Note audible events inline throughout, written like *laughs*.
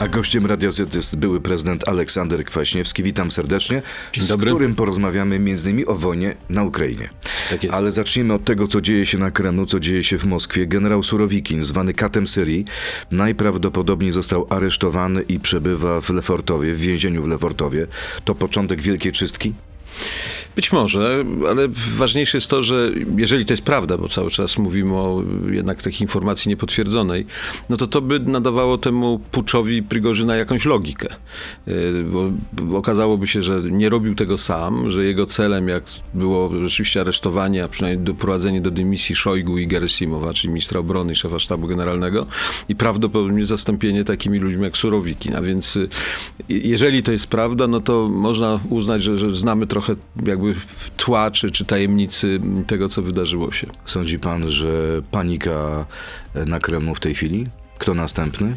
A gościem Radia Z jest były prezydent Aleksander Kwaśniewski. Witam serdecznie. Z którym porozmawiamy m.in. o wojnie na Ukrainie. Tak. Ale zacznijmy od tego, co dzieje się na Kremlu, co dzieje się w Moskwie. Generał Surowikin, zwany katem Syrii, najprawdopodobniej został aresztowany i przebywa w Lefortowie, w więzieniu w Lefortowie. To początek wielkiej czystki? Być może, ale ważniejsze jest to, że jeżeli to jest prawda, bo cały czas mówimy o jednak takiej informacji niepotwierdzonej, no to to by nadawało temu puczowi Prigorzyna jakąś logikę. Yy, Bo okazałoby się, że nie robił tego sam, że jego celem, jak było rzeczywiście aresztowanie, a przynajmniej doprowadzenie do dymisji Szojgu i Geresimowa, czyli ministra obrony i szefa sztabu generalnego i prawdopodobnie zastąpienie takimi ludźmi jak Surowikin. A więc y, jeżeli to jest prawda, no to można uznać, że, że znamy trochę jakby tła czy, czy tajemnicy tego, co wydarzyło się. Sądzi pan, że panika na Kremlu w tej chwili? Kto następny?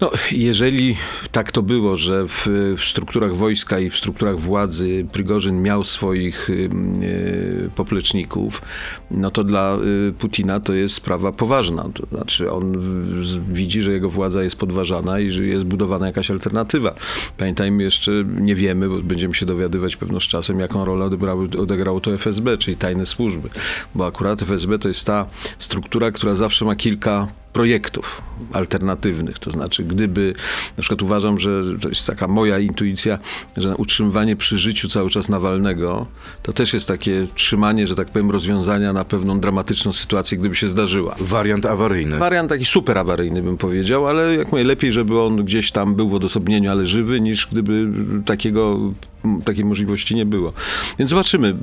No, jeżeli tak to było, że w, w strukturach wojska i w strukturach władzy Prigorzyn miał swoich y, y, popleczników, no to dla y, Putina to jest sprawa poważna. To znaczy on widzi, że jego władza jest podważana i że jest budowana jakaś alternatywa. Pamiętajmy jeszcze, nie wiemy, bo będziemy się dowiadywać pewno z czasem, jaką rolę odebrały, odegrało to FSB, czyli tajne służby. Bo akurat FSB to jest ta struktura, która zawsze ma kilka projektów alternatywnych. To znaczy, gdyby, na przykład uważam, że to jest taka moja intuicja, że utrzymywanie przy życiu cały czas Nawalnego, to też jest takie trzymanie, że tak powiem, rozwiązania na pewną dramatyczną sytuację, gdyby się zdarzyła. Wariant awaryjny. Wariant taki super awaryjny bym powiedział, ale jak mówię, lepiej, żeby on gdzieś tam był w odosobnieniu, ale żywy, niż gdyby takiego, takiej możliwości nie było. Więc zobaczymy.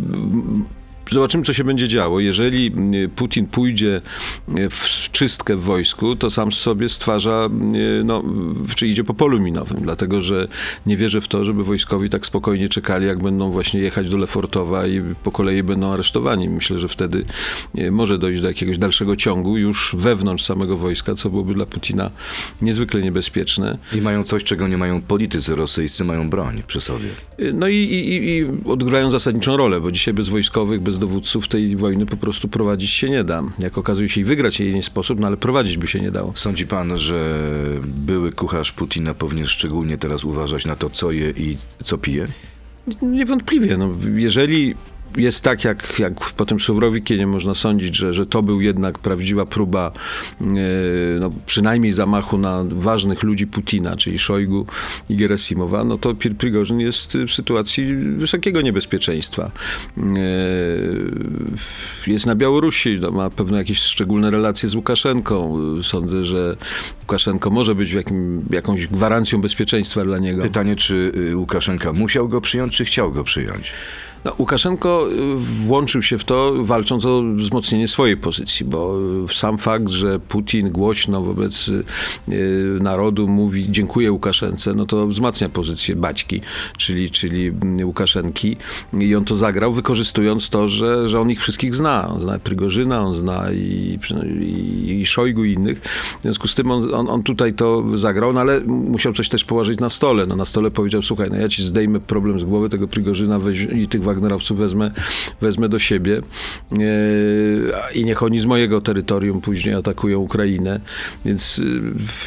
Zobaczymy, co się będzie działo. Jeżeli Putin pójdzie y, w czystkę w wojsku, to sam sobie stwarza, y, no, czy idzie po polu minowym, dlatego że nie wierzę w to, żeby wojskowi tak spokojnie czekali, jak będą właśnie jechać do Lefortowa i po kolei będą aresztowani. Myślę, że wtedy może dojść do jakiegoś dalszego ciągu już wewnątrz samego wojska, co byłoby dla Putina niezwykle niebezpieczne. I mają coś, czego nie mają politycy rosyjscy, mają broń przy sobie. No i, i, i odgrywają zasadniczą rolę, bo dzisiaj bez wojskowych, bez dowódców tej wojny po prostu prowadzić się nie da. Jak okazuje się i wygrać jej nie sposób, no ale prowadzić by się nie dało. Sądzi pan, że były kucharz Putina powinien szczególnie teraz uważać na to, co je i co pije? Niewątpliwie. No, jeżeli jest tak, jak, jak po tym Surowikinie można sądzić, że, że to był jednak prawdziwa próba e, no, przynajmniej zamachu na ważnych ludzi Putina, czyli Szojgu i Geresimowa, no to Prigorzyn jest w sytuacji wysokiego niebezpieczeństwa. E, jest na Białorusi, no, ma pewne jakieś szczególne relacje z Łukaszenką. Sądzę, że Łukaszenko może być jakim, jakąś gwarancją bezpieczeństwa dla niego. Pytanie, czy y, Łukaszenka musiał go przyjąć, czy chciał go przyjąć? No, Łukaszenko włączył się w to, walcząc o wzmocnienie swojej pozycji, bo sam fakt, że Putin głośno wobec narodu mówi dziękuję Łukaszence, no to wzmacnia pozycję Baćki, czyli, czyli Łukaszenki i on to zagrał, wykorzystując to, że, że on ich wszystkich zna. On zna Prygorzyna, on zna i, i, i Szojgu i innych. W związku z tym on, on, on, tutaj to zagrał, no ale musiał coś też położyć na stole. No, na stole powiedział, słuchaj, no ja ci zdejmę problem z głowy tego Prigorzyna weź, i tych Wagnerowców wezmę, wezmę do siebie e, i niech oni z mojego terytorium później atakują Ukrainę. Więc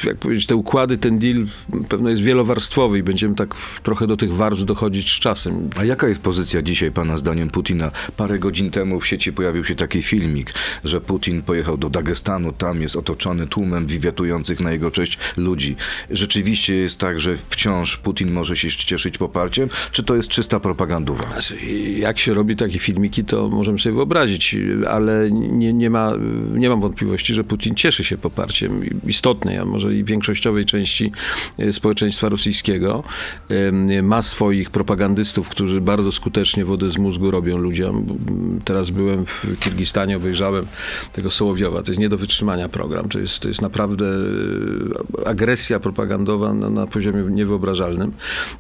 e, jak powiedzieć, te układy, ten deal pewno jest wielowarstwowy i będziemy tak trochę do tych warstw dochodzić z czasem. A jaka jest pozycja dzisiaj pana zdaniem Putina? Parę godzin temu w sieci pojawił się taki filmik, że Putin pojechał do Dagestanu, tam jest otoczony tłumem wiwiatujących na jego cześć ludzi. Rzeczywiście jest tak, że wciąż Putin może się cieszyć poparciem, czy to jest czysta propagandowa? Jak się robi takie filmiki, to możemy sobie wyobrazić, ale nie, nie, ma, nie mam wątpliwości, że Putin cieszy się poparciem istotnej, a może i większościowej części społeczeństwa rosyjskiego. Ma swoich propagandystów, którzy bardzo skutecznie wodę z mózgu robią ludziom. Teraz byłem w Kirgistanie, obejrzałem tego Sołowiowa. To jest nie do wytrzymania program. To jest, to jest naprawdę agresja propagandowa na, na poziomie niewyobrażalnym.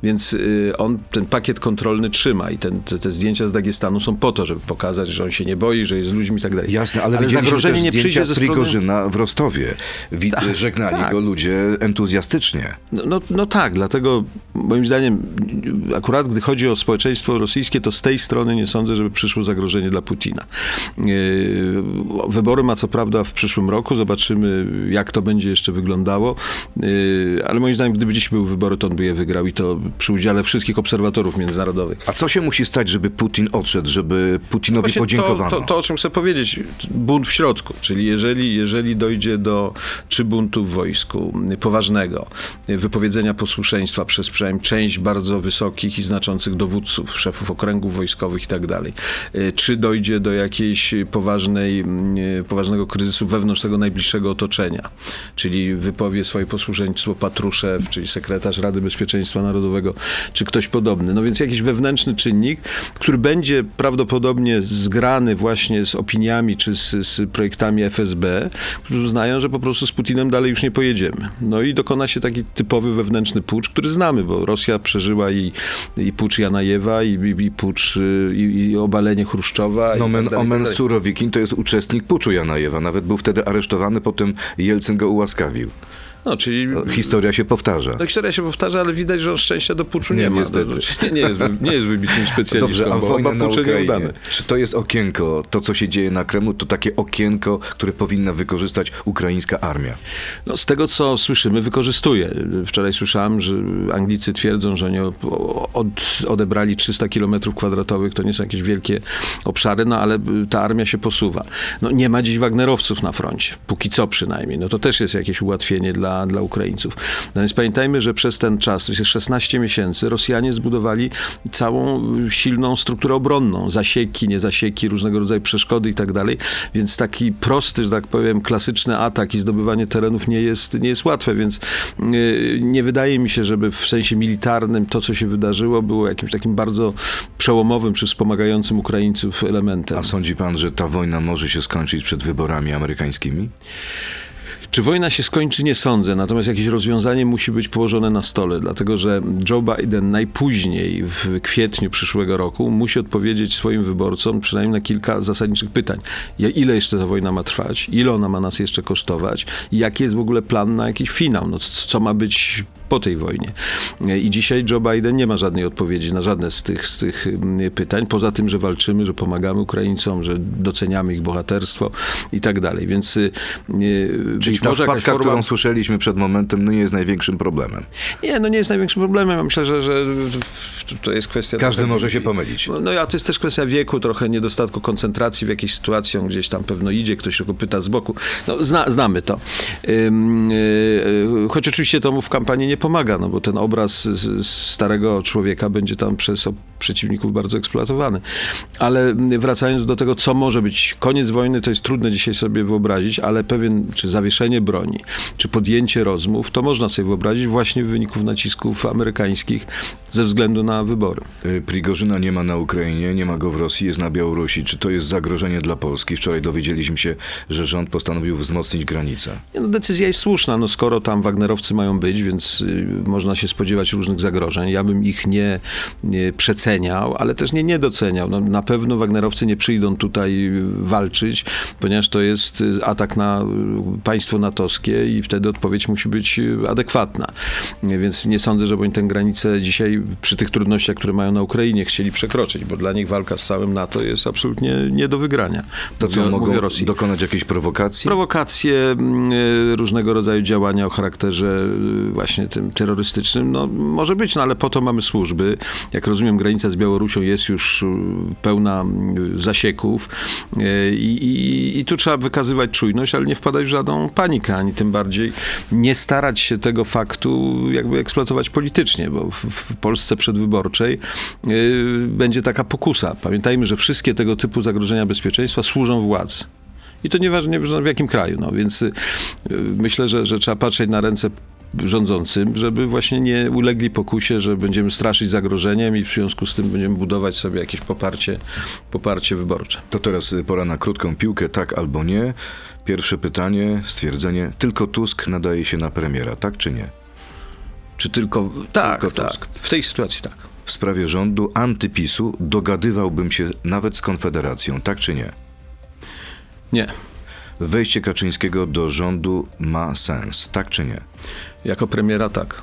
Więc on ten pakiet kontrolny trzyma i ten, te, te zdjęcia z Dagestanu są po to, żeby pokazać, że on się nie boi, że jest z ludźmi i tak dalej. Jasne, ale, ale zagrożenie nie przyjdzie ze strony... Prigorzyna w Rostowie. Wi- Tak, żegnali tak. go ludzie entuzjastycznie. No, no, no tak, dlatego moim zdaniem akurat gdy chodzi o społeczeństwo rosyjskie, to z tej strony nie sądzę, żeby przyszło zagrożenie dla Putina. Yy, Wybory ma co prawda w przyszłym roku, zobaczymy jak to będzie jeszcze wyglądało, Yy, ale moim zdaniem gdyby dziś były wybory, to on by je wygrał i to przy udziale wszystkich obserwatorów międzynarodowych. A co się musi stać, żeby Putin odszedł, żeby Putinowi Właśnie podziękowano? To, to, to, o czym chcę powiedzieć, bunt w środku, czyli jeżeli, jeżeli dojdzie do czy buntu w wojsku poważnego, wypowiedzenia posłuszeństwa przez przynajmniej część bardzo wysokich i znaczących dowódców, szefów okręgów wojskowych i tak dalej, y, czy dojdzie do jakiejś poważnej, y, poważnego kryzysu wewnątrz tego najbliższego otoczenia, czyli wypowie swoje posłuszeństwo Patruszew, czyli sekretarz Rady Bezpieczeństwa Narodowego, czy ktoś podobny. No więc jakiś wewnętrzny czynnik, który będzie prawdopodobnie zgrany właśnie z opiniami czy z, z projektami FSB, którzy uznają, że po prostu z Putinem dalej już nie pojedziemy. No i dokona się taki typowy wewnętrzny pucz, który znamy, bo Rosja przeżyła i, i pucz Janajewa, i, i, i pucz, y, i, i obalenie Chruszczowa. Nomen tak tak omen dalej. Surowikin to jest uczestnik puczu Janajewa. Nawet był wtedy aresztowany, potem Jelcyn go ułaskawił. No, czyli... Historia się powtarza. No, historia się powtarza, ale widać, że on szczęścia do puczu nie, Nie, ma. niestety. No, nie, nie, jest, nie jest wybitnym specjalistą, *laughs* Dobrze, a bo wojna na Ukrainie, czy to jest okienko, to co się dzieje na Kremlu, to takie okienko, które powinna wykorzystać ukraińska armia? No, z tego, co słyszymy, wykorzystuje. Wczoraj słyszałem, że Anglicy twierdzą, że oni od, odebrali 300 km kwadratowych, to nie są jakieś wielkie obszary, no ale ta armia się posuwa. No, nie ma dziś Wagnerowców na froncie, póki co przynajmniej. No to też jest jakieś ułatwienie dla, dla Ukraińców. No więc pamiętajmy, że przez ten czas, to jest 16 miesięcy, Rosjanie zbudowali całą silną strukturę obronną. Zasieki, niezasieki, różnego rodzaju przeszkody i tak dalej. Więc taki prosty, że tak powiem, klasyczny atak i zdobywanie terenów nie jest, nie jest łatwe, więc yy, nie wydaje mi się, żeby w sensie militarnym to, co się wydarzyło, było jakimś takim bardzo przełomowym czy wspomagającym Ukraińców elementem. A sądzi pan, że ta wojna może się skończyć przed wyborami amerykańskimi? Czy wojna się skończy? Nie sądzę. Natomiast jakieś rozwiązanie musi być położone na stole, dlatego że Joe Biden najpóźniej w kwietniu przyszłego roku musi odpowiedzieć swoim wyborcom przynajmniej na kilka zasadniczych pytań. Ile jeszcze ta wojna ma trwać? Ile ona ma nas jeszcze kosztować? Jaki jest w ogóle plan na jakiś finał? No, co ma być po tej wojnie? I dzisiaj Joe Biden nie ma żadnej odpowiedzi na żadne z tych, z tych mm, pytań, poza tym, że walczymy, że pomagamy Ukraińcom, że doceniamy ich bohaterstwo i tak dalej. Więc y, y, Czyli być ta może wpadka, forma... którą słyszeliśmy przed momentem, no nie jest największym problemem. Nie, no nie jest największym problemem. Myślę, że, że to jest kwestia... Każdy trochę- może się pomylić. No, no a to jest też kwestia wieku, trochę niedostatku koncentracji w jakiejś sytuacji, on gdzieś tam pewno idzie, ktoś tylko pyta z boku. No, zna, znamy to. Ym, yy, choć oczywiście to mu w kampanii nie pomaga, no bo ten obraz starego człowieka będzie tam przez przeciwników bardzo eksploatowany. Ale wracając do tego, co może być koniec wojny, to jest trudne dzisiaj sobie wyobrazić, ale pewien, czy zawieszenie broni, czy podjęcie rozmów, to można sobie wyobrazić właśnie w wyniku nacisków amerykańskich ze względu na wybory. Y, Prigorzyna nie ma na Ukrainie, nie ma go w Rosji, jest na Białorusi. Czy to jest zagrożenie dla Polski? Wczoraj dowiedzieliśmy się, że rząd postanowił wzmocnić granicę. No, decyzja jest słuszna, no skoro tam Wagnerowcy mają być, więc y, można się spodziewać różnych zagrożeń. Ja bym ich nie, nie przeceniał, ale też nie niedoceniał. No, na pewno Wagnerowcy nie przyjdą tutaj y, walczyć, ponieważ to jest y, atak na y, państwo natowskie i wtedy odpowiedź musi być adekwatna. Więc nie sądzę, żeby oni tę granicę dzisiaj przy tych trudnościach, które mają na Ukrainie, chcieli przekroczyć, bo dla nich walka z całym NATO jest absolutnie nie do wygrania. To co, Mówię- mogą Rosji. dokonać jakiejś prowokacji? Prowokacje, mm, różnego rodzaju działania o charakterze właśnie tym terrorystycznym, no może być, no ale po to mamy służby. Jak rozumiem, granica z Białorusią jest już y, pełna zasieków y, i, i, i tu trzeba wykazywać czujność, ale nie wpadać w żadną panikę, ani tym bardziej nie starać się tego faktu jakby eksploatować politycznie, bo w, w Polsce przedwyborczej y, będzie taka pokusa. Pamiętajmy, że wszystkie tego typu zagrożenia bezpieczeństwa służą władzy. I to nieważne w jakim kraju. No, więc myślę, że, że trzeba patrzeć na ręce rządzącym, żeby właśnie nie ulegli pokusie, że będziemy straszyć zagrożeniem i w związku z tym będziemy budować sobie jakieś poparcie, poparcie wyborcze. To teraz pora na krótką piłkę, tak albo nie. Pierwsze pytanie, stwierdzenie, tylko Tusk nadaje się na premiera, tak czy nie? Czy tylko... Tak, Tylko tak. W tej sytuacji tak. w sprawie rządu antypisu dogadywałbym się nawet z Konfederacją, tak czy nie? Nie. Wejście Kaczyńskiego do rządu ma sens, tak czy nie? Jako premiera tak.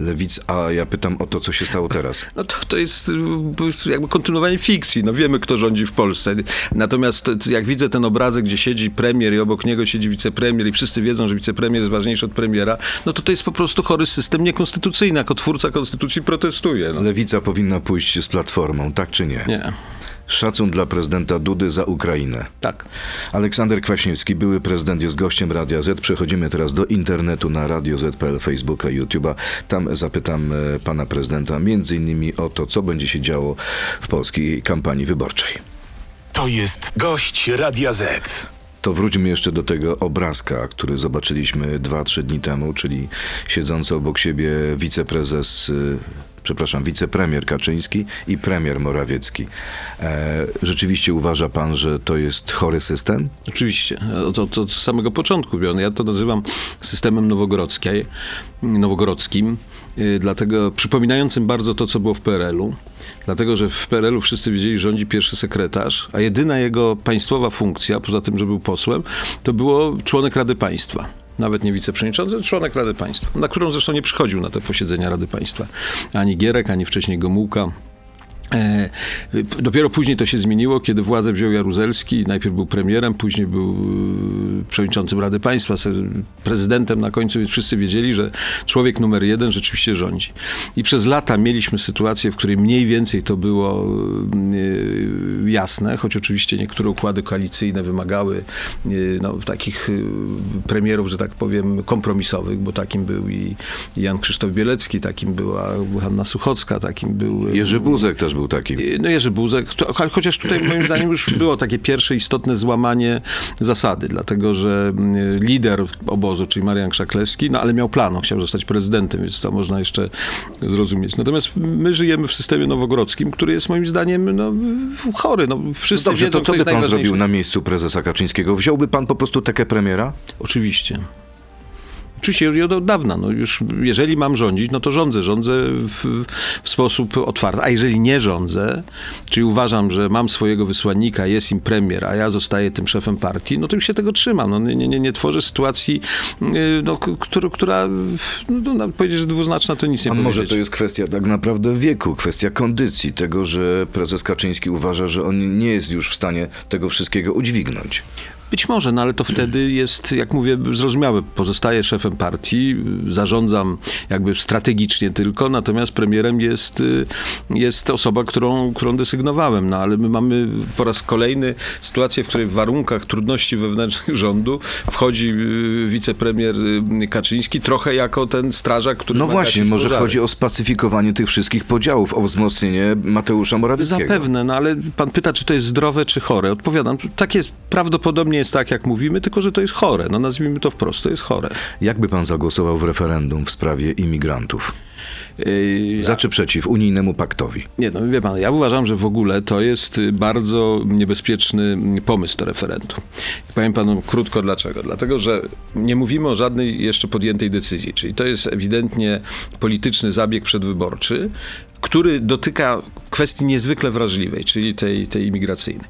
Lewic, a ja pytam o to, co się stało teraz. *laughs* No to, to jest y, jakby kontynuowanie fikcji. No wiemy, kto rządzi w Polsce. Natomiast jak widzę ten obrazek, gdzie siedzi premier i obok niego siedzi wicepremier i wszyscy wiedzą, że wicepremier jest ważniejszy od premiera, no to to jest po prostu chory system niekonstytucyjny. Jako twórca konstytucji protestuje. No. Lewica powinna pójść z Platformą, tak czy nie? Nie. Szacun dla prezydenta Dudy za Ukrainę. Tak. Aleksander Kwaśniewski, były prezydent, jest gościem Radia Z. Przechodzimy teraz do internetu na Radio Z.pl, Facebooka, YouTube'a. Tam zapytam e, pana prezydenta między innymi o to, co będzie się działo w polskiej kampanii wyborczej. To jest gość Radia Z. To wróćmy jeszcze do tego obrazka, który zobaczyliśmy dwa, trzy dni temu, czyli siedzący obok siebie wiceprezes, y, przepraszam, wicepremier Kaczyński i premier Morawiecki. E, rzeczywiście uważa pan, że to jest chory system? Oczywiście. Od, od, od samego początku. Ja to nazywam systemem nowogrodzkim, nowogrodzkim y, dlatego przypominającym bardzo to, co było w PRL-u. Dlatego, że w PRL-u wszyscy wiedzieli, że rządzi pierwszy sekretarz, a jedyna jego państwowa funkcja, poza tym, że był posłem, to było członek Rady Państwa nawet nie wiceprzewodniczący, członek Rady Państwa, na którą zresztą nie przychodził na te posiedzenia Rady Państwa. Ani Gierek, ani wcześniej Gomułka. E, dopiero później to się zmieniło, kiedy władzę wziął Jaruzelski. Najpierw był premierem, później był e, przewodniczącym Rady Państwa, prezydentem na końcu, więc wszyscy wiedzieli, że człowiek numer jeden rzeczywiście rządzi. I przez lata mieliśmy sytuację, w której mniej więcej to było e, jasne, choć oczywiście niektóre układy koalicyjne wymagały no, takich premierów, że tak powiem, kompromisowych, bo takim był i Jan Krzysztof Bielecki, takim była Hanna Suchocka, takim był... Jerzy Buzek też był był taki. No Jerzy Buzek, to, chociaż tutaj moim zdaniem już było takie pierwsze istotne złamanie zasady, dlatego że mm, lider obozu, czyli Marian Krzaklewski, no ale miał plan, chciał zostać prezydentem, więc to można jeszcze zrozumieć. Natomiast my żyjemy w systemie nowogrodzkim, który jest moim zdaniem no, chory. No, wszyscy no dobrze, wiedzą, to co by pan zrobił na miejscu prezesa Kaczyńskiego? Wziąłby pan po prostu takę premiera? Oczywiście. Oczywiście od dawna. No już, jeżeli mam rządzić, no to rządzę. Rządzę w, w, sposób otwarty. A jeżeli nie rządzę, czyli uważam, że mam swojego wysłannika, jest im premier, a ja zostaję tym szefem partii, no to już się tego trzymam. No, nie, nie, nie tworzę sytuacji, y, no, która, która no, no, powiedzieć, że dwuznaczna, to nic nie A powiedzieć. może to jest kwestia tak naprawdę wieku, kwestia kondycji, tego, że prezes Kaczyński uważa, że on nie jest już w stanie tego wszystkiego udźwignąć. Być może, no ale to wtedy jest, jak mówię, zrozumiałe. Pozostaję szefem partii, zarządzam jakby strategicznie tylko, natomiast premierem jest, jest osoba, którą, którą desygnowałem. No ale my mamy po raz kolejny sytuację, w której w warunkach trudności wewnętrznych *laughs* rządu wchodzi y, wicepremier y, Kaczyński trochę jako ten strażak, który No właśnie, może pożary. chodzi o spacyfikowanie tych wszystkich podziałów, o wzmocnienie Mateusza Morawieckiego. Zapewne, no ale pan pyta, czy to jest zdrowe, czy chore. Odpowiadam, tak jest prawdopodobnie jest tak, jak mówimy, tylko że to jest chore. No nazwijmy to wprost, to jest chore. Jak by pan zagłosował w referendum w sprawie imigrantów? Yy, Za czy przeciw unijnemu paktowi? Nie, no wie pan, ja uważam, że w ogóle to jest bardzo niebezpieczny pomysł to referendum. Powiem panu krótko dlaczego. Dlatego, że nie mówimy o żadnej jeszcze podjętej decyzji, czyli to jest ewidentnie polityczny zabieg przedwyborczy, który dotyka kwestii niezwykle wrażliwej, czyli tej, tej imigracyjnej.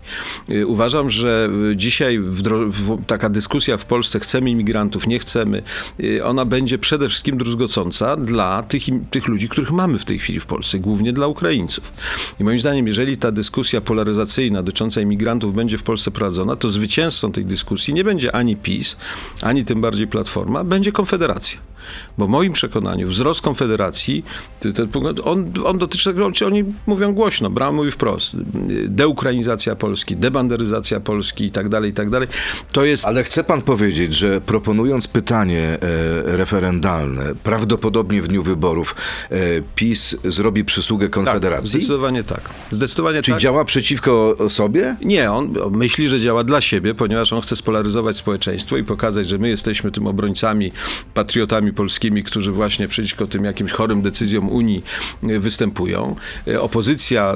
Y, uważam, że dzisiaj w, taka dyskusja w Polsce, chcemy imigrantów, nie chcemy, y, ona będzie przede wszystkim druzgocąca dla tych, tych ludzi, których mamy w tej chwili w Polsce, głównie dla Ukraińców. I moim zdaniem, jeżeli ta dyskusja polaryzacyjna dotycząca imigrantów będzie w Polsce prowadzona, to zwycięzcą tej dyskusji nie będzie ani PiS, ani tym bardziej Platforma, będzie Konfederacja. Bo w moim przekonaniu wzrost Konfederacji, on, on dotyczy tego, oni mówią głośno, Braun mówi wprost, deukranizacja Polski, debanderyzacja Polski i tak dalej, i tak dalej. To jest... Ale chce pan powiedzieć, że proponując pytanie e, referendalne, prawdopodobnie w dniu wyborów, e, PiS zrobi przysługę Konfederacji? Tak, zdecydowanie tak. Zdecydowanie Czyli tak. działa przeciwko sobie? Nie, on myśli, że działa dla siebie, ponieważ on chce spolaryzować społeczeństwo i pokazać, że my jesteśmy tym obrońcami, patriotami polskimi, którzy właśnie przeciwko tym jakimś chorym decyzjom Unii y, występują. Y, Opozycja,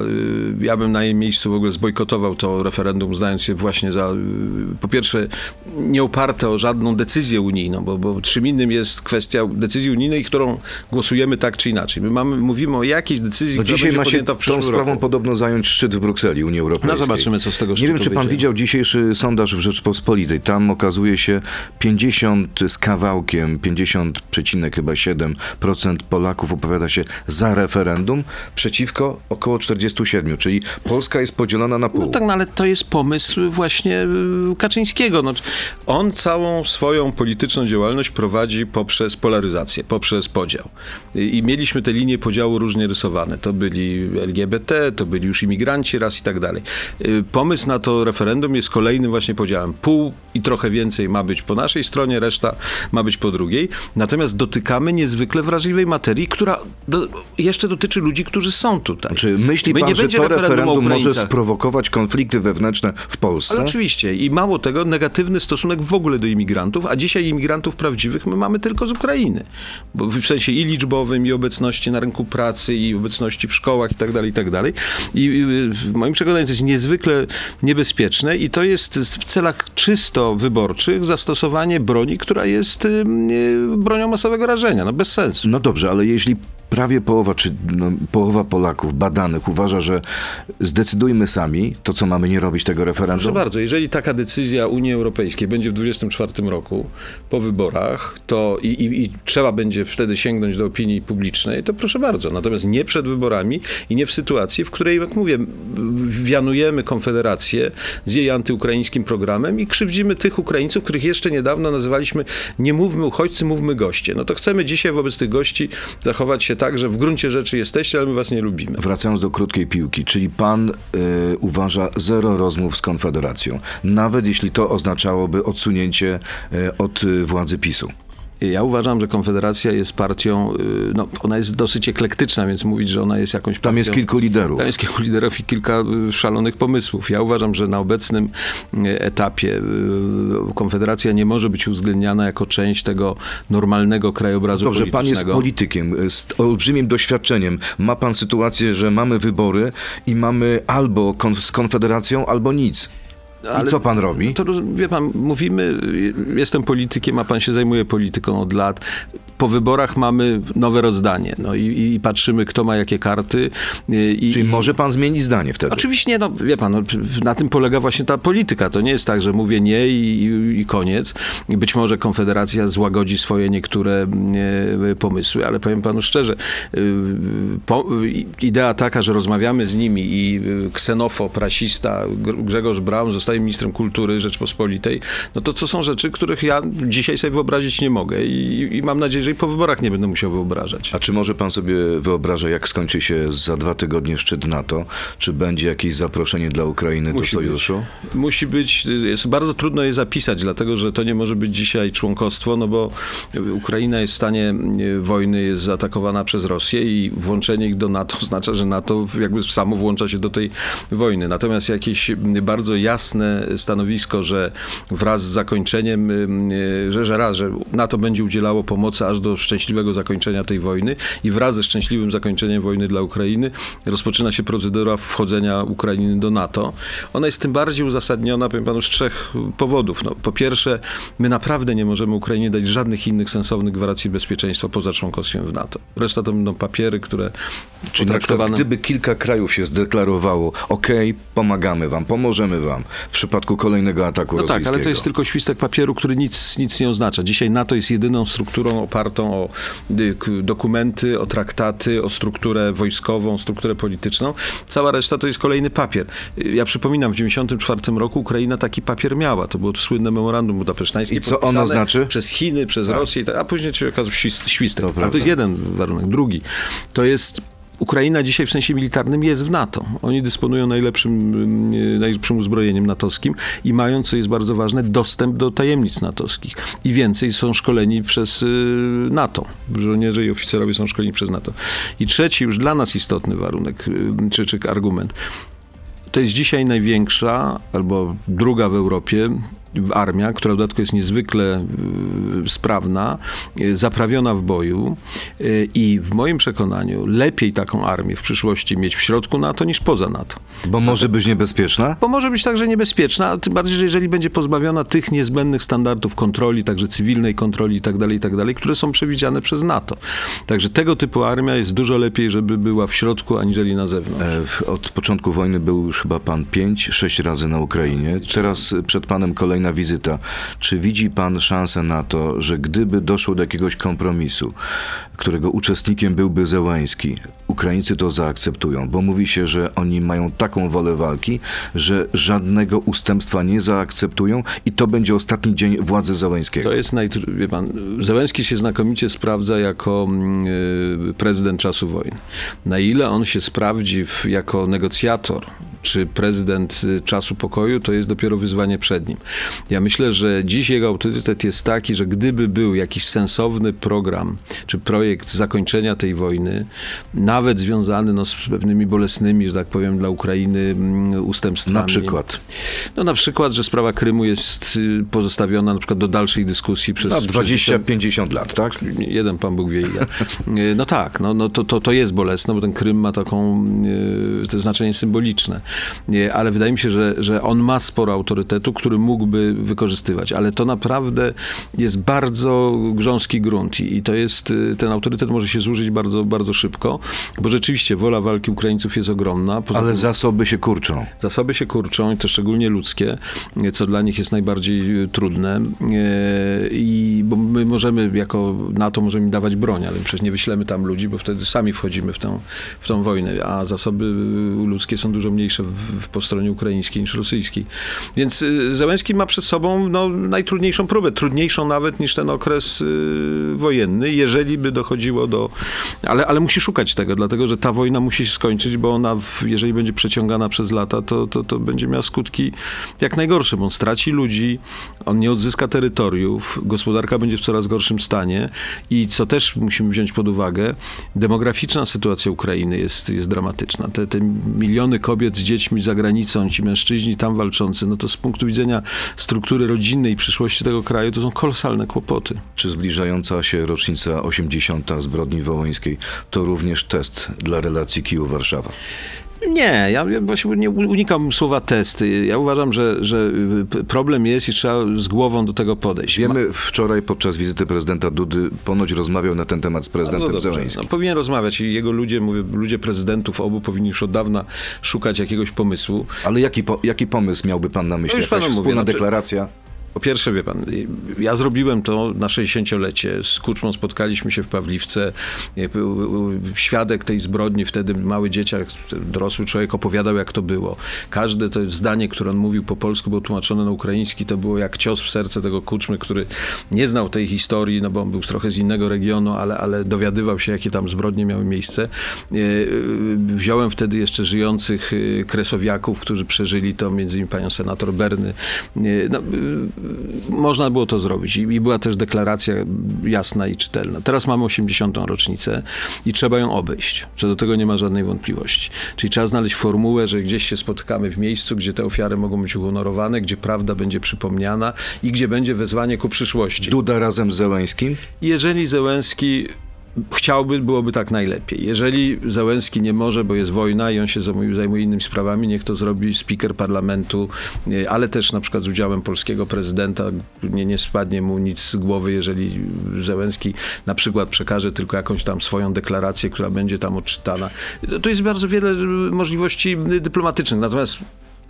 y, ja bym na jej miejscu w ogóle zbojkotował to referendum, zdając się właśnie za, po pierwsze, nie oparte o żadną decyzję unijną, bo, bo czym innym jest kwestia decyzji unijnej, którą głosujemy tak czy inaczej. My mamy, mówimy o jakiejś decyzji, No która dzisiaj będzie ma się podjęta w tą sprawą roku. podobno zająć szczyt w Brukseli Unii Europejskiej. No zobaczymy, co z tego Nie szczytu wiem, czy pan widział dzisiejszy sondaż w Rzeczpospolitej. Tam okazuje się 50 z kawałkiem, 50, przecinek chyba 7% Polaków opowiada się za referendum, przeciwko około 47, czyli Polska jest podzielona na pół. No tak, no ale to jest pomysł właśnie y, Kaczyńskiego. No, on całą swoją polityczną działalność prowadzi poprzez polaryzację, poprzez podział. I, I mieliśmy te linie podziału różnie rysowane. To byli LGBT, to byli już imigranci raz i tak dalej. Y, Pomysł na to referendum jest kolejnym właśnie podziałem. Pół i trochę więcej ma być po naszej stronie, reszta ma być po drugiej. Natomiast dotykamy niezwykle wrażliwej materii, która do, jeszcze dotyczy ludzi, którzy są tutaj. Czy myśli My pan, że to referendum może sprowokować konflikty wewnętrzne w Polsce? Ale oczywiście. I mało tego, negatywny stosunek w ogóle do imigrantów, a dzisiaj imigrantów prawdziwych my mamy tylko z Ukrainy. Bo w sensie i liczbowym, i obecności na rynku pracy, i obecności w szkołach i tak dalej, i tak dalej. I y, w moim przekonaniu to jest niezwykle niebezpieczne i to jest w celach czysto wyborczych zastosowanie broni, która jest y, y, bronią masowego rażenia. No bez sensu. No dobrze, ale jeśli prawie połowa, czy no, połowa Polaków badanych uważa, że zdecydujmy sami, to co mamy nie robić tego Proszę referendum? bardzo, jeżeli taka decyzja Unii Europejskiej będzie w 2024 roku po wyborach, to i, i, i trzeba będzie wtedy sięgnąć do opinii publicznej, to proszę bardzo. Natomiast nie przed wyborami i nie w sytuacji, w której, jak mówię, wianujemy Konfederację z jej antyukraińskim programem i krzywdzimy tych Ukraińców, których jeszcze niedawno nazywaliśmy nie mówmy uchodźcy, mówmy goście. No to chcemy dzisiaj wobec tych gości zachować się tak, że w gruncie rzeczy jesteście, ale my was nie lubimy. Wracając do krótkiej piłki, czyli pan y, uważa zero rozmów z Konfederacją, nawet jeśli to oznaczałoby odsunięcie y, od władzy PiSu. Ja uważam, że Konfederacja jest partią, y, no ona jest dosyć eklektyczna, więc mówić, że ona jest jakąś partią... Tam jest kilku liderów. Tam jest kilku liderów i kilka y, szalonych pomysłów. Ja uważam, że na obecnym y, etapie Konfederacja nie może być uwzględniana jako część tego normalnego krajobrazu Dobrze, pan jest politycznego. politykiem z olbrzymim doświadczeniem. Ma pan sytuację, że mamy wybory i mamy albo kon- z Konfederacją, albo nic. I co pan robi? To wie pan, mówimy, y, jestem politykiem, a pan się zajmuje polityką od lat. Po wyborach mamy nowe rozdanie. No i, i patrzymy, kto ma jakie karty. y, I, Czyli może pan zmienić zdanie wtedy. Oczywiście, no wie pan, no, na tym polega właśnie ta polityka. To nie jest tak, że mówię nie i, i, i koniec. Być może Konfederacja złagodzi swoje niektóre e, pomysły, ale powiem panu szczerze, y, po, idea taka, że rozmawiamy z nimi i y, ksenofo, rasista Gr- Grzegorz Braun zostaje ministrem kultury Rzeczpospolitej, no to to są rzeczy, których ja dzisiaj sobie wyobrazić nie mogę i, i mam nadzieję, że i po wyborach nie będę musiał wyobrażać. A czy może pan sobie wyobraża, jak skończy się za dwa tygodnie szczyt NATO? Czy będzie jakieś zaproszenie dla Ukrainy do sojuszu? Być. Musi być. Jest bardzo trudno je zapisać, dlatego że to nie może być dzisiaj członkostwo, no bo Ukraina jest w stanie e, wojny, jest zaatakowana przez Rosję i włączenie ich do NATO *laughs* oznacza, że NATO jakby samo włącza się do tej wojny. Natomiast jakieś bardzo jasne stanowisko, że wraz z zakończeniem, e, że, że raz, że NATO będzie udzielało pomocy aż do szczęśliwego zakończenia tej wojny i wraz ze szczęśliwym zakończeniem wojny dla Ukrainy rozpoczyna się procedura wchodzenia Ukrainy do NATO. Ona jest tym bardziej uzasadniona, powiem panu, z trzech powodów. No, po pierwsze, my naprawdę nie możemy Ukrainie dać żadnych innych sensownych gwarancji bezpieczeństwa poza członkostwem w NATO. Reszta to będą papiery, które Czyli na przykład, gdyby kilka krajów się zdeklarowało, okej, pomagamy wam, pomożemy wam w przypadku kolejnego ataku No rosyjskiego. tak, ale to jest tylko świstek papieru, który nic, nic nie oznacza. Dzisiaj NATO jest jedyną strukturą opartą o y, dokumenty, o traktaty, o strukturę wojskową, strukturę polityczną. Cała reszta to jest kolejny papier. Y, Ja przypominam, w 1994 roku Ukraina taki papier miała. To było to słynne memorandum budapesztańskie. I co ono znaczy? Przez Chiny, przez Rosję, i tak, a później się okazał świst, świstek. To to jest jeden warunek. Drugi, to jest Ukraina dzisiaj w sensie militarnym jest w NATO. Oni dysponują najlepszym, y, najlepszym uzbrojeniem natowskim i mają, co jest bardzo ważne, dostęp do tajemnic natowskich. I więcej są szkoleni przez y, NATO. Żołnierze i oficerowie są szkoleni przez NATO. I trzeci, już dla nas istotny warunek, y, czy, czy argument. To jest dzisiaj największa, albo druga w Europie, armia, która w dodatku jest niezwykle y, sprawna, y, zaprawiona w boju y, i w moim przekonaniu lepiej taką armię w przyszłości mieć w środku NATO niż poza NATO. Bo może być niebezpieczna? Bo może być także niebezpieczna, a tym bardziej, że jeżeli będzie pozbawiona tych niezbędnych standardów kontroli, także cywilnej kontroli i tak dalej, i tak dalej, które są przewidziane przez NATO. Także tego typu armia jest dużo lepiej, żeby była w środku, aniżeli na zewnątrz. E, Od początku wojny był już chyba pan pięć, sześć razy na Ukrainie. Teraz przed panem kolejna wizyta. Czy widzi pan szansę na to, że gdyby doszło do jakiegoś kompromisu, którego uczestnikiem byłby Zełański, Ukraińcy to zaakceptują? Bo mówi się, że oni mają taką wolę walki, że żadnego ustępstwa nie zaakceptują i to będzie ostatni dzień władzy Zełańskiego. To jest najtr... wie pan, Zełenski się znakomicie sprawdza jako mm, y, prezydent czasu wojny. Na ile on się sprawdzi w, jako negocjator, czy prezydent y, czasu pokoju, to jest dopiero wyzwanie przed nim. Ja myślę, że dziś jego autorytet jest taki, że gdyby był jakiś sensowny program, czy projekt zakończenia tej wojny, nawet związany no, z pewnymi bolesnymi, że tak powiem, dla Ukrainy mm, ustępstwami. Na przykład. No na przykład, że sprawa Krymu jest y, pozostawiona na przykład do dalszej dyskusji przez... Na przez 20-50 lat, tak? Jeden pan Bóg wie ile. *laughs* No tak, no, no to, to, to jest bolesne, bo ten Krym ma taką, y, to znaczenie symboliczne. Y, Ale wydaje mi się, że, że on ma sporo autorytetu, który mógłby wykorzystywać. Ale to naprawdę jest bardzo grząski grunt i, i to jest, y, ten autorytet może się zużyć bardzo, bardzo szybko, bo rzeczywiście wola walki Ukraińców jest ogromna. Poza Ale tym- zasoby się kurczą. Zasoby się kurczą, i to szczególnie ludzkie, co dla nich jest najbardziej e, trudne. E, I bo my możemy jako NATO możemy dawać broń, ale przecież nie wyślemy tam ludzi, bo wtedy sami wchodzimy w tę, w tą wojnę, a zasoby ludzkie są dużo mniejsze w, w, po stronie ukraińskiej niż rosyjskiej. Więc Zełenski ma przed sobą no, najtrudniejszą próbę, trudniejszą nawet niż ten okres e, wojenny, jeżeli by dochodziło do... Ale, ale musi szukać tego, dlatego że ta wojna musi się skończyć, bo ona, w, jeżeli będzie przeciągana przez lata, to, to, to będzie miała skutki jak najgorsze, bo on straci ludzi, on nie odzyska terytoriów, gospodarka będzie w coraz gorszym stanie i co też musimy wziąć pod uwagę, demograficzna sytuacja Ukrainy jest, jest dramatyczna. Te, te miliony kobiet z dziećmi za granicą, ci mężczyźni tam walczący, no to z punktu widzenia struktury rodzinnej i przyszłości tego kraju, to są kolosalne kłopoty. Czy zbliżająca się rocznica 80. zbrodni wołyńskiej to również test dla relacji Kijów-Warszawa? Nie, ja ja właśnie nie unikam słowa testy. Ja uważam, że, że y, problem jest i trzeba z głową do tego podejść. Wiemy, wczoraj podczas wizyty prezydenta Dudy ponoć rozmawiał na ten temat z prezydentem. Zełańskim. No, powinien rozmawiać i jego ludzie, mówię, ludzie prezydentów obu powinni już od dawna szukać jakiegoś pomysłu. Ale jaki, po, jaki pomysł miałby pan na myśli? No już Jakaś mówię, wspólna no, czy- deklaracja? Po pierwsze, wie pan, ja zrobiłem to na 60-lecie. Z Kuczmą spotkaliśmy się w Pawliwce. Świadek tej zbrodni, wtedy mały dzieciak, dorosły człowiek opowiadał, jak to było. Każde to zdanie, które on mówił po polsku, było tłumaczone na ukraiński, to było jak cios w serce tego Kuczmy, który nie znał tej historii, no bo on był trochę z innego regionu, ale, ale dowiadywał się, jakie tam zbrodnie miały miejsce. E, Wziąłem wtedy jeszcze żyjących e, kresowiaków, którzy przeżyli to, między innymi panią senator Berny. E, No, e, można było to zrobić i była też deklaracja jasna i czytelna. Teraz mamy 80. rocznicę i trzeba ją obejść. Co do tego nie ma żadnej wątpliwości. Czyli trzeba znaleźć formułę, że gdzieś się spotykamy w miejscu, gdzie te ofiary mogą być uhonorowane, gdzie prawda będzie przypomniana i gdzie będzie wezwanie ku przyszłości. Duda razem z Zełańskim? Jeżeli Zełenski chciałby, byłoby tak najlepiej. Jeżeli Zełenski nie może, bo jest wojna i on się zajmuje, innymi sprawami, niech to zrobi speaker parlamentu, nie, ale też na przykład z udziałem polskiego prezydenta. Nie, nie spadnie mu nic z głowy, jeżeli Zełenski na przykład przekaże tylko jakąś tam swoją deklarację, która będzie tam odczytana. To jest bardzo wiele możliwości dyplomatycznych. Natomiast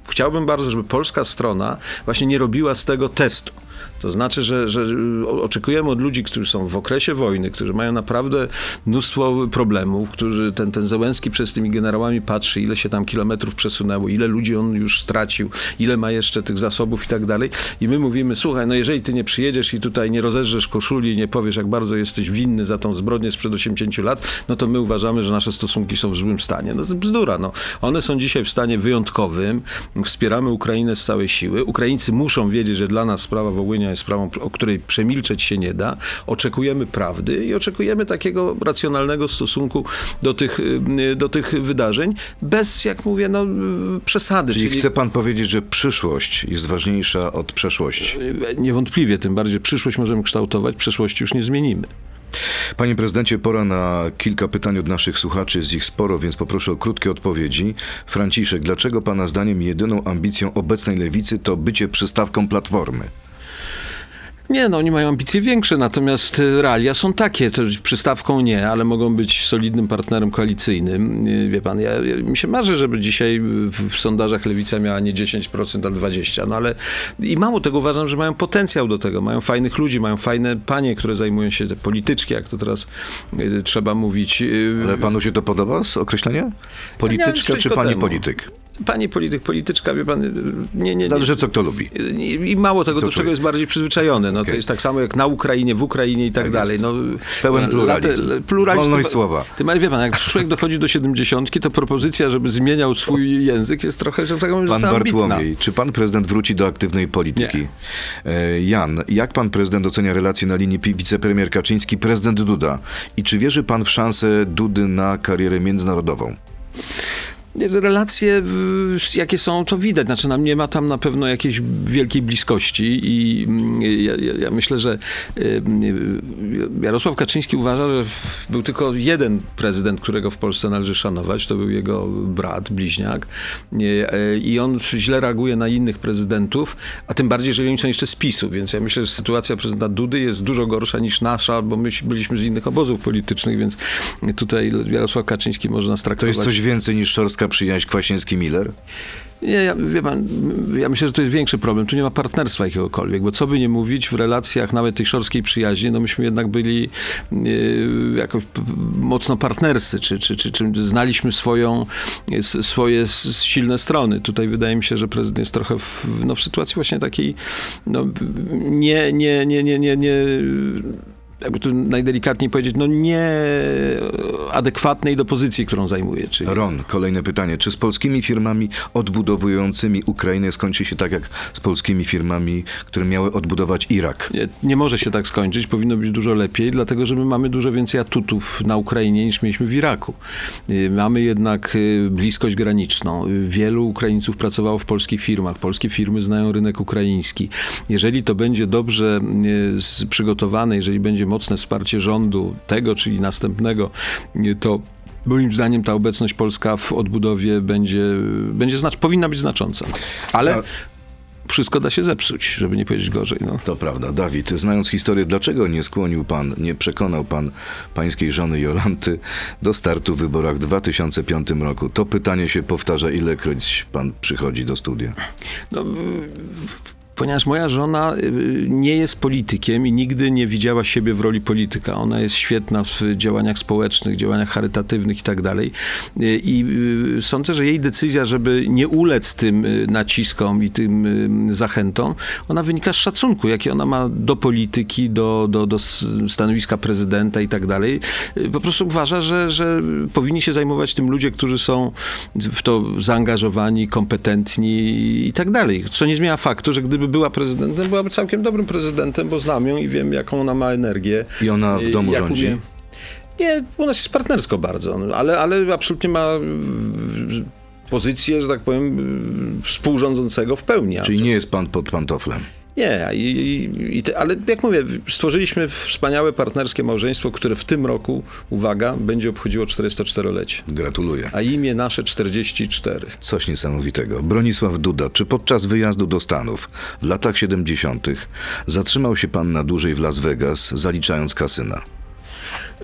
chciałbym bardzo, żeby polska strona właśnie nie robiła z tego testu. To znaczy, że, że o- oczekujemy od ludzi, którzy są w okresie wojny, którzy mają naprawdę mnóstwo problemów, którzy ten, ten Zełenski przez tymi generałami patrzy, ile się tam kilometrów przesunęło, ile ludzi on już stracił, ile ma jeszcze tych zasobów i tak dalej. I my mówimy, słuchaj, no jeżeli ty nie przyjedziesz i tutaj nie rozeżrzesz koszuli nie powiesz, jak bardzo jesteś winny za tą zbrodnię sprzed 80 lat, no to my uważamy, że nasze stosunki są w złym stanie. No to bzdura, no. One są dzisiaj w stanie wyjątkowym. Wspieramy Ukrainę z całej siły. Ukraińcy muszą wiedzieć, że dla nas sprawa Wołynia wojna jest sprawą, o której przemilczeć się nie da. Oczekujemy prawdy i oczekujemy takiego racjonalnego stosunku do tych, y, do tych wydarzeń, bez, jak mówię, no, y, przesady. Czyli chce pan powiedzieć, że przyszłość jest ważniejsza od przeszłości? Niewątpliwie, tym bardziej przyszłość możemy kształtować, przeszłości już nie zmienimy. Panie prezydencie, pora na kilka pytań od naszych słuchaczy, jest ich sporo, więc poproszę o krótkie odpowiedzi. Franciszek, dlaczego pana zdaniem jedyną ambicją obecnej lewicy to bycie przystawką platformy? Nie, no oni mają ambicje większe, natomiast e, realia są takie. To przystawką nie, ale mogą być solidnym partnerem koalicyjnym. E, Wie pan, ja, ja mi się marzy, żeby dzisiaj w, w sondażach lewica miała nie 10%, a 20%. No ale i mało tego uważam, że mają potencjał do tego. Mają fajnych ludzi, mają fajne panie, które zajmują się polityczki, jak to teraz e, trzeba mówić. Ale panu się to podoba z określenia? Polityczka czy przeciwko pani temu. polityk? Pani polityk, polityczka, wie pan, nie, nie, nie. Zależy co kto lubi. I mało tego, Co do czego czuje? jest bardziej przyzwyczajony. No, To Okej. jest tak samo jak na Ukrainie, w Ukrainie i tak, Tak dalej. No, Pełen lata- pluralizm. pluralizm Wolność to- słowa. Tym, ale wie pan, jak człowiek dochodzi do siedemdziesiątki, to propozycja, żeby zmieniał swój język jest trochę, że tak powiem, Pan ambitna. Bartłomiej, czy pan prezydent wróci do aktywnej polityki? E, Jan, jak pan prezydent ocenia relacje na linii wicepremier Kaczyński, prezydent Duda? I czy wierzy pan w szansę Dudy na karierę międzynarodową? Relacje, jakie są, to widać. Znaczy, nam nie ma tam na pewno jakiejś wielkiej bliskości i mm, ja, ja, ja myślę, że Jarosław Kaczyński uważa, że był tylko jeden prezydent, którego w Polsce należy szanować. To był jego brat, bliźniak. E, I on źle reaguje na innych prezydentów, a tym bardziej, jeżeli oni są jeszcze z PiSu. Więc ja myślę, że sytuacja prezydenta Dudy jest dużo gorsza niż nasza, bo my byliśmy z innych obozów politycznych, więc tutaj Jarosław Kaczyński może nas To traktować... jest coś więcej niż szorska przyjaźń Kwaśniewski-Miller? Nie, ja, wie pan, ja myślę, że to jest większy problem. Tu nie ma partnerstwa jakiegokolwiek, bo co by nie mówić, w relacjach nawet tej szorskiej przyjaźni, no myśmy jednak byli e, jakoś mocno partnerscy, czy, czy, czy, czy znaliśmy swoją, swoje silne strony. Tutaj wydaje mi się, że prezydent jest trochę w, no, w sytuacji właśnie takiej, no, nie, nie, nie, nie, nie, nie jakby tu najdelikatniej powiedzieć, no nie adekwatnej do pozycji, którą zajmuje. Czyli Ron, kolejne pytanie. Czy z polskimi firmami odbudowującymi Ukrainę skończy się tak jak z polskimi firmami, które miały odbudować Irak? Nie, nie może się tak skończyć, powinno być dużo lepiej, dlatego że my mamy dużo więcej atutów na Ukrainie niż mieliśmy w Iraku. Y, Mamy jednak y, bliskość graniczną. Wielu Ukraińców pracowało w polskich firmach. Polskie firmy znają rynek ukraiński. Jeżeli to będzie dobrze y, przygotowane, jeżeli będzie mocne wsparcie rządu tego, czyli następnego, to Moim zdaniem ta obecność polska w odbudowie będzie, będzie znacz, powinna być znacząca. Ale A- wszystko da się zepsuć, żeby nie powiedzieć gorzej. No. To prawda. Dawid, znając historię, dlaczego nie skłonił pan, nie przekonał pan pańskiej żony Jolanty do startu w wyborach w 2005 roku? To pytanie się powtarza, ilekroć pan przychodzi do studia. No, ponieważ moja żona y, nie jest politykiem i nigdy nie widziała siebie w roli polityka. Ona jest świetna w działaniach społecznych, działaniach charytatywnych i tak dalej. Y, I y, sądzę, że jej decyzja, żeby nie ulec tym naciskom i tym zachętom, ona wynika z szacunku, jaki ona ma do polityki, do, do, do stanowiska prezydenta i tak dalej. Po prostu uważa, że, że powinni się zajmować tym ludzie, którzy są w to zaangażowani, kompetentni i tak dalej. Co nie zmienia faktu, że gdyby była prezydentem, byłaby całkiem dobrym prezydentem, bo znam ją i wiem, jaką ona ma energię. I ona w domu rządzi? umie- Nie, u nas jest partnersko bardzo, no, ale, ale absolutnie ma mm, pozycję, że tak powiem, mm, współrządzącego w pełni. Czyli nie jest pan pod pantoflem. Nie, i, i, i te, ale jak mówię, stworzyliśmy wspaniałe partnerskie małżeństwo, które w tym roku, uwaga, będzie obchodziło 44-lecie. Gratuluję. A imię nasze 44. Coś niesamowitego. Bronisław Duda, czy podczas wyjazdu do Stanów w latach 70. zatrzymał się pan na dłużej w Las Vegas, zaliczając kasyna?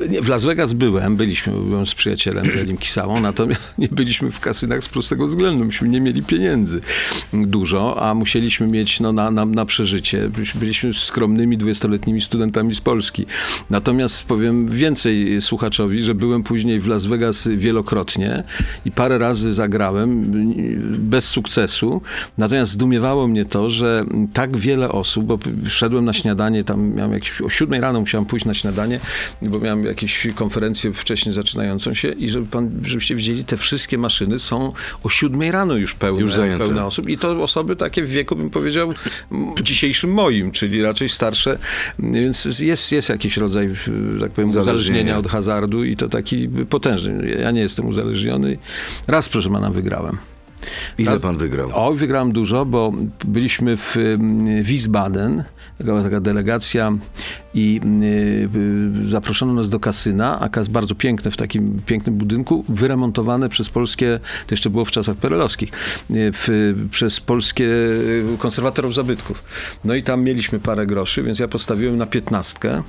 Nie, w Las Vegas byłem, byliśmy byłem z przyjacielem Elim Kisałą, natomiast nie byliśmy w kasynach z prostego względu. Myśmy nie mieli pieniędzy dużo, a musieliśmy mieć no, na, na, na przeżycie. Byliśmy- skromnymi, dwudziestoletnimi studentami z Polski. Natomiast powiem więcej słuchaczowi, że byłem później w Las Vegas wielokrotnie i parę razy zagrałem bez sukcesu. Natomiast zdumiewało mnie to, że tak wiele osób, bo szedłem na śniadanie, tam miałem jakieś, o siódmej rano musiałem pójść na śniadanie, bo miałem tam jakąś konferencję wcześniej zaczynającą się i żeby pan, żebyście widzieli, te wszystkie maszyny są o siódmej rano już pełne, Już zajęte. pełne osób i to osoby takie w wieku, bym powiedział, dzisiejszym moim, czyli raczej starsze, więc jest, jest jakiś rodzaj, tak powiem, Uzależnienia. od hazardu i to taki potężny. Ja nie jestem uzależniony. Raz, proszę pana, wygrałem. Ile Raz- pan wygrał? O, wygrałem dużo, bo byliśmy w Wiesbaden, taka, taka delegacja i y, y, zaproszono nas do kasyna, a kas bardzo piękne, w takim pięknym budynku, wyremontowane przez polskie, to jeszcze było w czasach perelowskich, y, przez polskie konserwatorów zabytków. No i tam mieliśmy parę groszy, więc ja postawiłem na piętnastkę.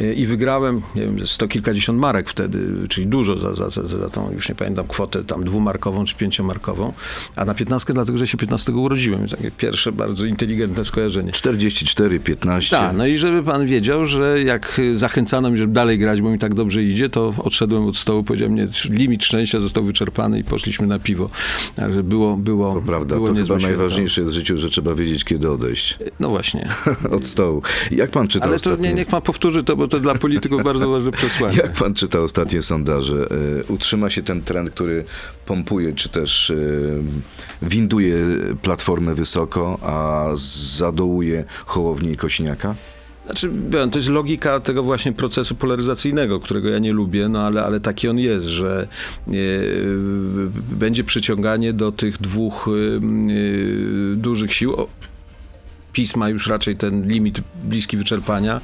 Y, I wygrałem, nie wiem, sto kilkadziesiąt marek wtedy, czyli dużo za, za, za, za tą, już nie pamiętam, kwotę tam dwumarkową czy pięciomarkową. A na piętnastkę dlatego, że się 15 urodziłem. Takie pierwsze bardzo inteligentne skojarzenie. 44, 15. Tak, no i żeby pan wiedział, że jak zachęcano mnie, żeby dalej grać, bo mi tak dobrze idzie, to odszedłem od stołu, powiedziałem, nie, limit szczęścia został wyczerpany i poszliśmy na piwo. Także było, było, To prawda, było to chyba święto. najważniejsze jest w życiu, że trzeba wiedzieć, kiedy odejść No właśnie. *laughs* od stołu. Jak pan czyta Ale to ostatnio? nie, niech pan powtórzy to, bo to dla polityków bardzo ważne przesłanie. Jak pan czyta ostatnie sondaże? E, Utrzyma się ten trend, który pompuje, czy też e, winduje Platformę wysoko, a zadołuje Hołownię i Kośniaka? Znaczy, to jest logika tego właśnie procesu polaryzacyjnego, którego ja nie lubię, no ale, ale taki on jest, że e, będzie przyciąganie do tych dwóch dużych sił. PiS ma już raczej ten limit bliski wyczerpania,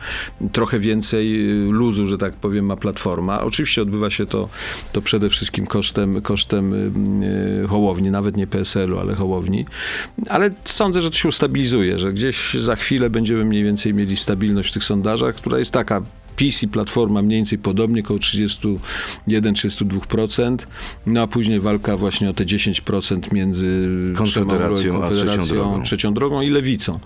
trochę więcej y, luzu, że tak powiem, ma Platforma. Oczywiście odbywa się to, to przede wszystkim kosztem, kosztem y, y, Hołowni, nawet nie PSL-u, ale Hołowni. Ale sądzę, że to się ustabilizuje, że gdzieś za chwilę będziemy mniej więcej mieli stabilność w tych sondażach, która jest taka PiS i Platforma mniej więcej podobnie, około 31-32%, no a później walka właśnie o te 10% między Konfederacją trzema- a trzecią drogą. trzecią drogą i lewicą.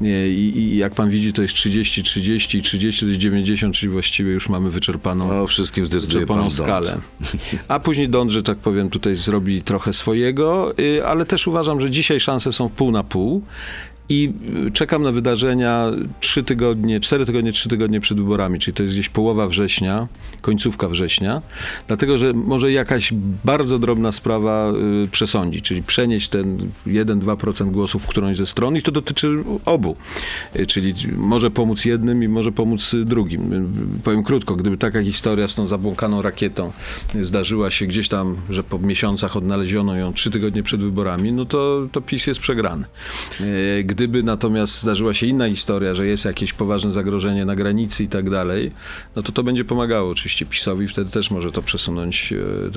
I, I jak pan widzi, to jest 30, 30 i 30 to jest 90, czyli właściwie już mamy wyczerpaną, O wszystkim wyczerpaną Dąd. skalę. A później Don, że tak powiem, tutaj zrobi trochę swojego, y, ale też uważam, że dzisiaj szanse są pół na pół. I y, czekam na wydarzenia trzy tygodnie, cztery tygodnie, trzy tygodnie przed wyborami, czyli to jest gdzieś połowa września, końcówka września, dlatego że może jakaś bardzo drobna sprawa y, przesądzi, czyli przenieść ten 1-2% głosów w którąś ze stron i to dotyczy obu. Y, Czyli może pomóc jednym i może pomóc y, drugim. Y, Powiem krótko, gdyby taka historia z tą zabłąkaną rakietą y, zdarzyła się gdzieś tam, że po miesiącach odnaleziono ją trzy tygodnie przed wyborami, no to, to PiS jest przegrany. Gdyby natomiast zdarzyła się inna historia, że jest jakieś poważne zagrożenie na granicy i tak dalej, no to to będzie pomagało oczywiście PiSowi, wtedy też może to przesunąć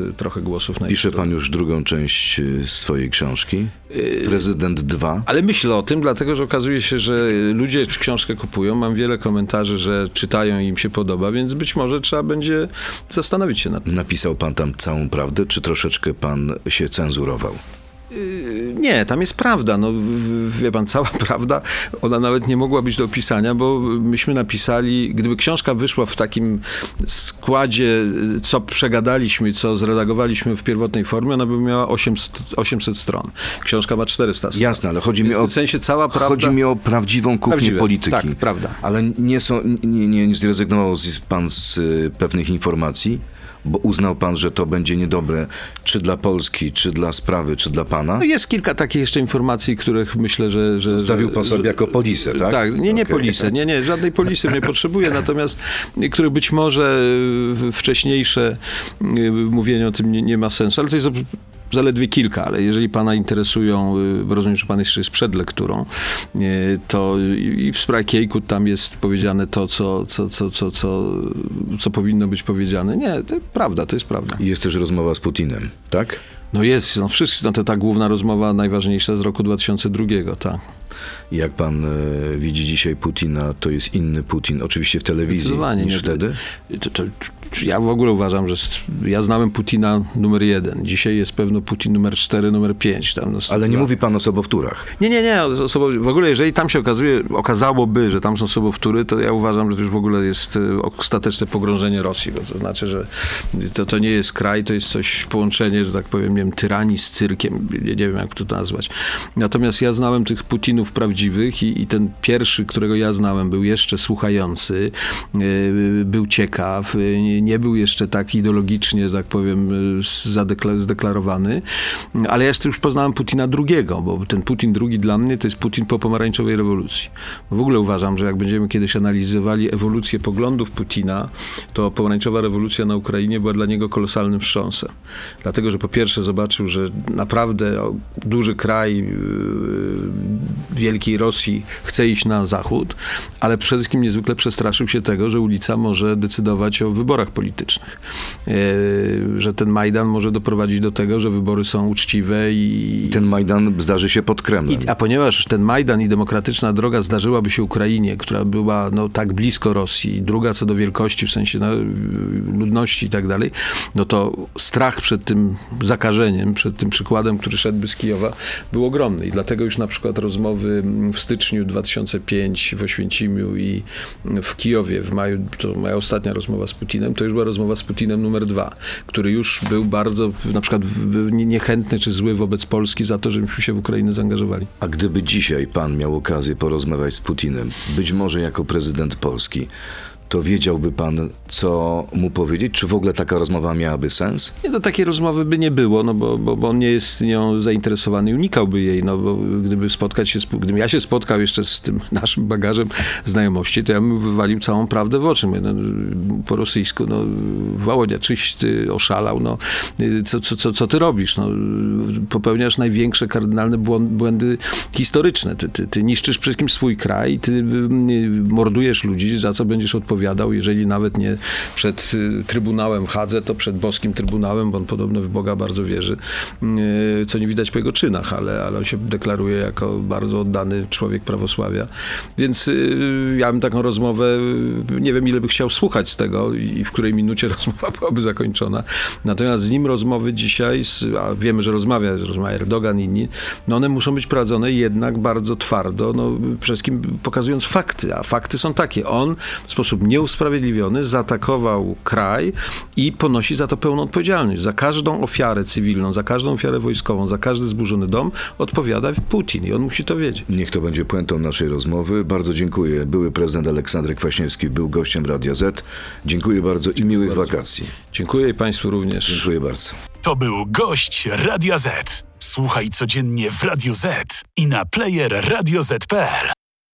y, trochę głosów na Pisze pan już drugą część y, swojej książki. Y, Prezydent 2. Ale myślę o tym, dlatego że okazuje się, że ludzie książkę kupują. Mam wiele komentarzy, że czytają i im się podoba, więc być może trzeba będzie zastanowić się nad tym. Napisał pan tam całą prawdę, czy troszeczkę pan się cenzurował? Nie, tam jest prawda. No, wie pan, cała *laughs* prawda, ona nawet nie mogła być do opisania, bo myśmy napisali, gdyby książka wyszła w takim składzie, co przegadaliśmy, co zredagowaliśmy w pierwotnej formie, ona by miała 800, 800 stron. Książka ma 400 stron. Jasne, ale chodzi mi o... w sensie cała prawda... Chodzi mi o prawdziwą kuchnię Prawdziwe, polityki. tak, prawda. Ale nie, są, nie, nie zrezygnował pan z y, pewnych informacji, bo uznał pan, że to będzie niedobre czy dla Polski, czy dla sprawy, czy dla pana? No jest kilka takich jeszcze informacji, których myślę, że... że Zostawił że- pan sobie jako polisę, tak? Tak, nie, nie Okej. polisę, nie, nie, żadnej polisy nie potrzebuję, natomiast które być może wcześniejsze y, mówienie o tym nie, nie ma sensu, ale to jest zaledwie kilka, ale jeżeli pana interesują, y, rozumiem, że pan jeszcze jest przed lekturą, y, to i w sprawie Kiejkut tam jest powiedziane to, co, co, co, co, co, co powinno być powiedziane. Nie, to prawda, to jest prawda. I jest też rozmowa z Putinem, tak? No jest, no wszyscy, no to ta główna rozmowa najważniejsza z roku 2002, tak. Jak pan e, widzi dzisiaj Putina, to jest inny Putin, oczywiście w telewizji niż nie. wtedy? To, to, ja w ogóle uważam, że ja znałem Putina numer jeden. Dzisiaj jest pewno Putin numer cztery, numer pięć. Tam no, Ale nie dwa. mówi pan o sobowtórach. Nie, nie, nie. W ogóle, jeżeli tam się okazuje, okazałoby, że tam są sobowtóry, to ja uważam, że to już w ogóle jest e, ostateczne pogrążenie Rosji. Bo to znaczy, że to, to nie jest kraj, to jest coś, połączenie, że tak powiem, nie wiem, tyranii z cyrkiem. Nie, nie wiem, jak to nazwać. Natomiast ja znałem tych Putinów Prawdziwych i, i ten pierwszy, którego ja znałem, był jeszcze słuchający, y, był ciekaw, y, nie, był jeszcze tak ideologicznie, że tak powiem, zadekla- zdeklarowany, ale ja już poznałem Putina drugiego, bo ten Putin drugi dla mnie to jest Putin po pomarańczowej rewolucji. W ogóle uważam, że jak będziemy kiedyś analizowali ewolucję poglądów Putina, to pomarańczowa rewolucja na Ukrainie była dla niego kolosalnym wstrząsem. Dlatego, że po pierwsze zobaczył, że naprawdę duży kraj wielkiej Rosji chce iść na zachód, ale przede wszystkim niezwykle przestraszył się tego, że ulica może decydować o wyborach politycznych. Yy, że ten Majdan może doprowadzić do tego, że wybory są uczciwe i, I ten Majdan zdarzy się pod Kremlem. i, a ponieważ ten Majdan i demokratyczna droga zdarzyłaby się Ukrainie, która była no, tak blisko Rosji, druga co do wielkości, w sensie no, ludności i tak dalej, no to strach przed tym zakażeniem, przed tym przykładem, który szedłby z Kijowa, był ogromny. I dlatego już na przykład rozmowy w styczniu 2005 w Oświęcimiu i w Kijowie w maju, to moja ostatnia rozmowa z Putinem, to już była rozmowa z Putinem numer dwa, który już był bardzo na przykład niechętny czy zły wobec Polski za to, że myśmy się w Ukrainę zaangażowali. A gdyby dzisiaj pan miał okazję porozmawiać z Putinem, być może jako prezydent Polski, to wiedziałby pan, co mu powiedzieć? Czy w ogóle taka rozmowa miałaby sens? Nie, to takiej rozmowy by nie było, no bo, bo, bo on nie jest nią zainteresowany i unikałby jej, no bo gdyby spotkać się, gdybym ja się spotkał jeszcze z tym *laughs* naszym bagażem znajomości, to ja bym wywalił całą prawdę w oczy. No, po rosyjsku, no Wałonia, czyś ty oszalał, no co, co, co, co ty robisz? No, popełniasz największe kardynalne błędy historyczne. Ty, ty, ty niszczysz przede wszystkim swój kraj, ty y, mordujesz ludzi, za co będziesz odpowiadał, jeżeli nawet nie przed y, Trybunałem w Hadze, to przed boskim Trybunałem, bo on podobno w Boga bardzo wierzy, y, co nie widać po jego czynach, ale, ale on się deklaruje jako bardzo oddany człowiek prawosławia. Więc y, ja bym taką rozmowę, nie wiem ile by chciał słuchać z tego i w której minucie *laughs* rozmowa byłaby zakończona. Natomiast z nim rozmowy dzisiaj, a wiemy, że rozmawia, rozmawia Erdogan i inni, no one muszą być prowadzone jednak bardzo twardo, no przede wszystkim pokazując fakty, a fakty są takie. On w sposób nieusprawiedliwiony zaatakował kraj i ponosi za to pełną odpowiedzialność. Za każdą ofiarę cywilną, za każdą ofiarę wojskową, za każdy zburzony dom odpowiada Putin i on musi to wiedzieć. Niech to będzie puentą naszej rozmowy. Bardzo dziękuję. Były prezydent Aleksander Kwaśniewski był gościem Radia Z. Dziękuję bardzo i miłych wakacji. Dziękuję i Państwu również. Dziękuję bardzo. To był gość Radia Z. Słuchaj codziennie w Radio Z i na player radioz.pl.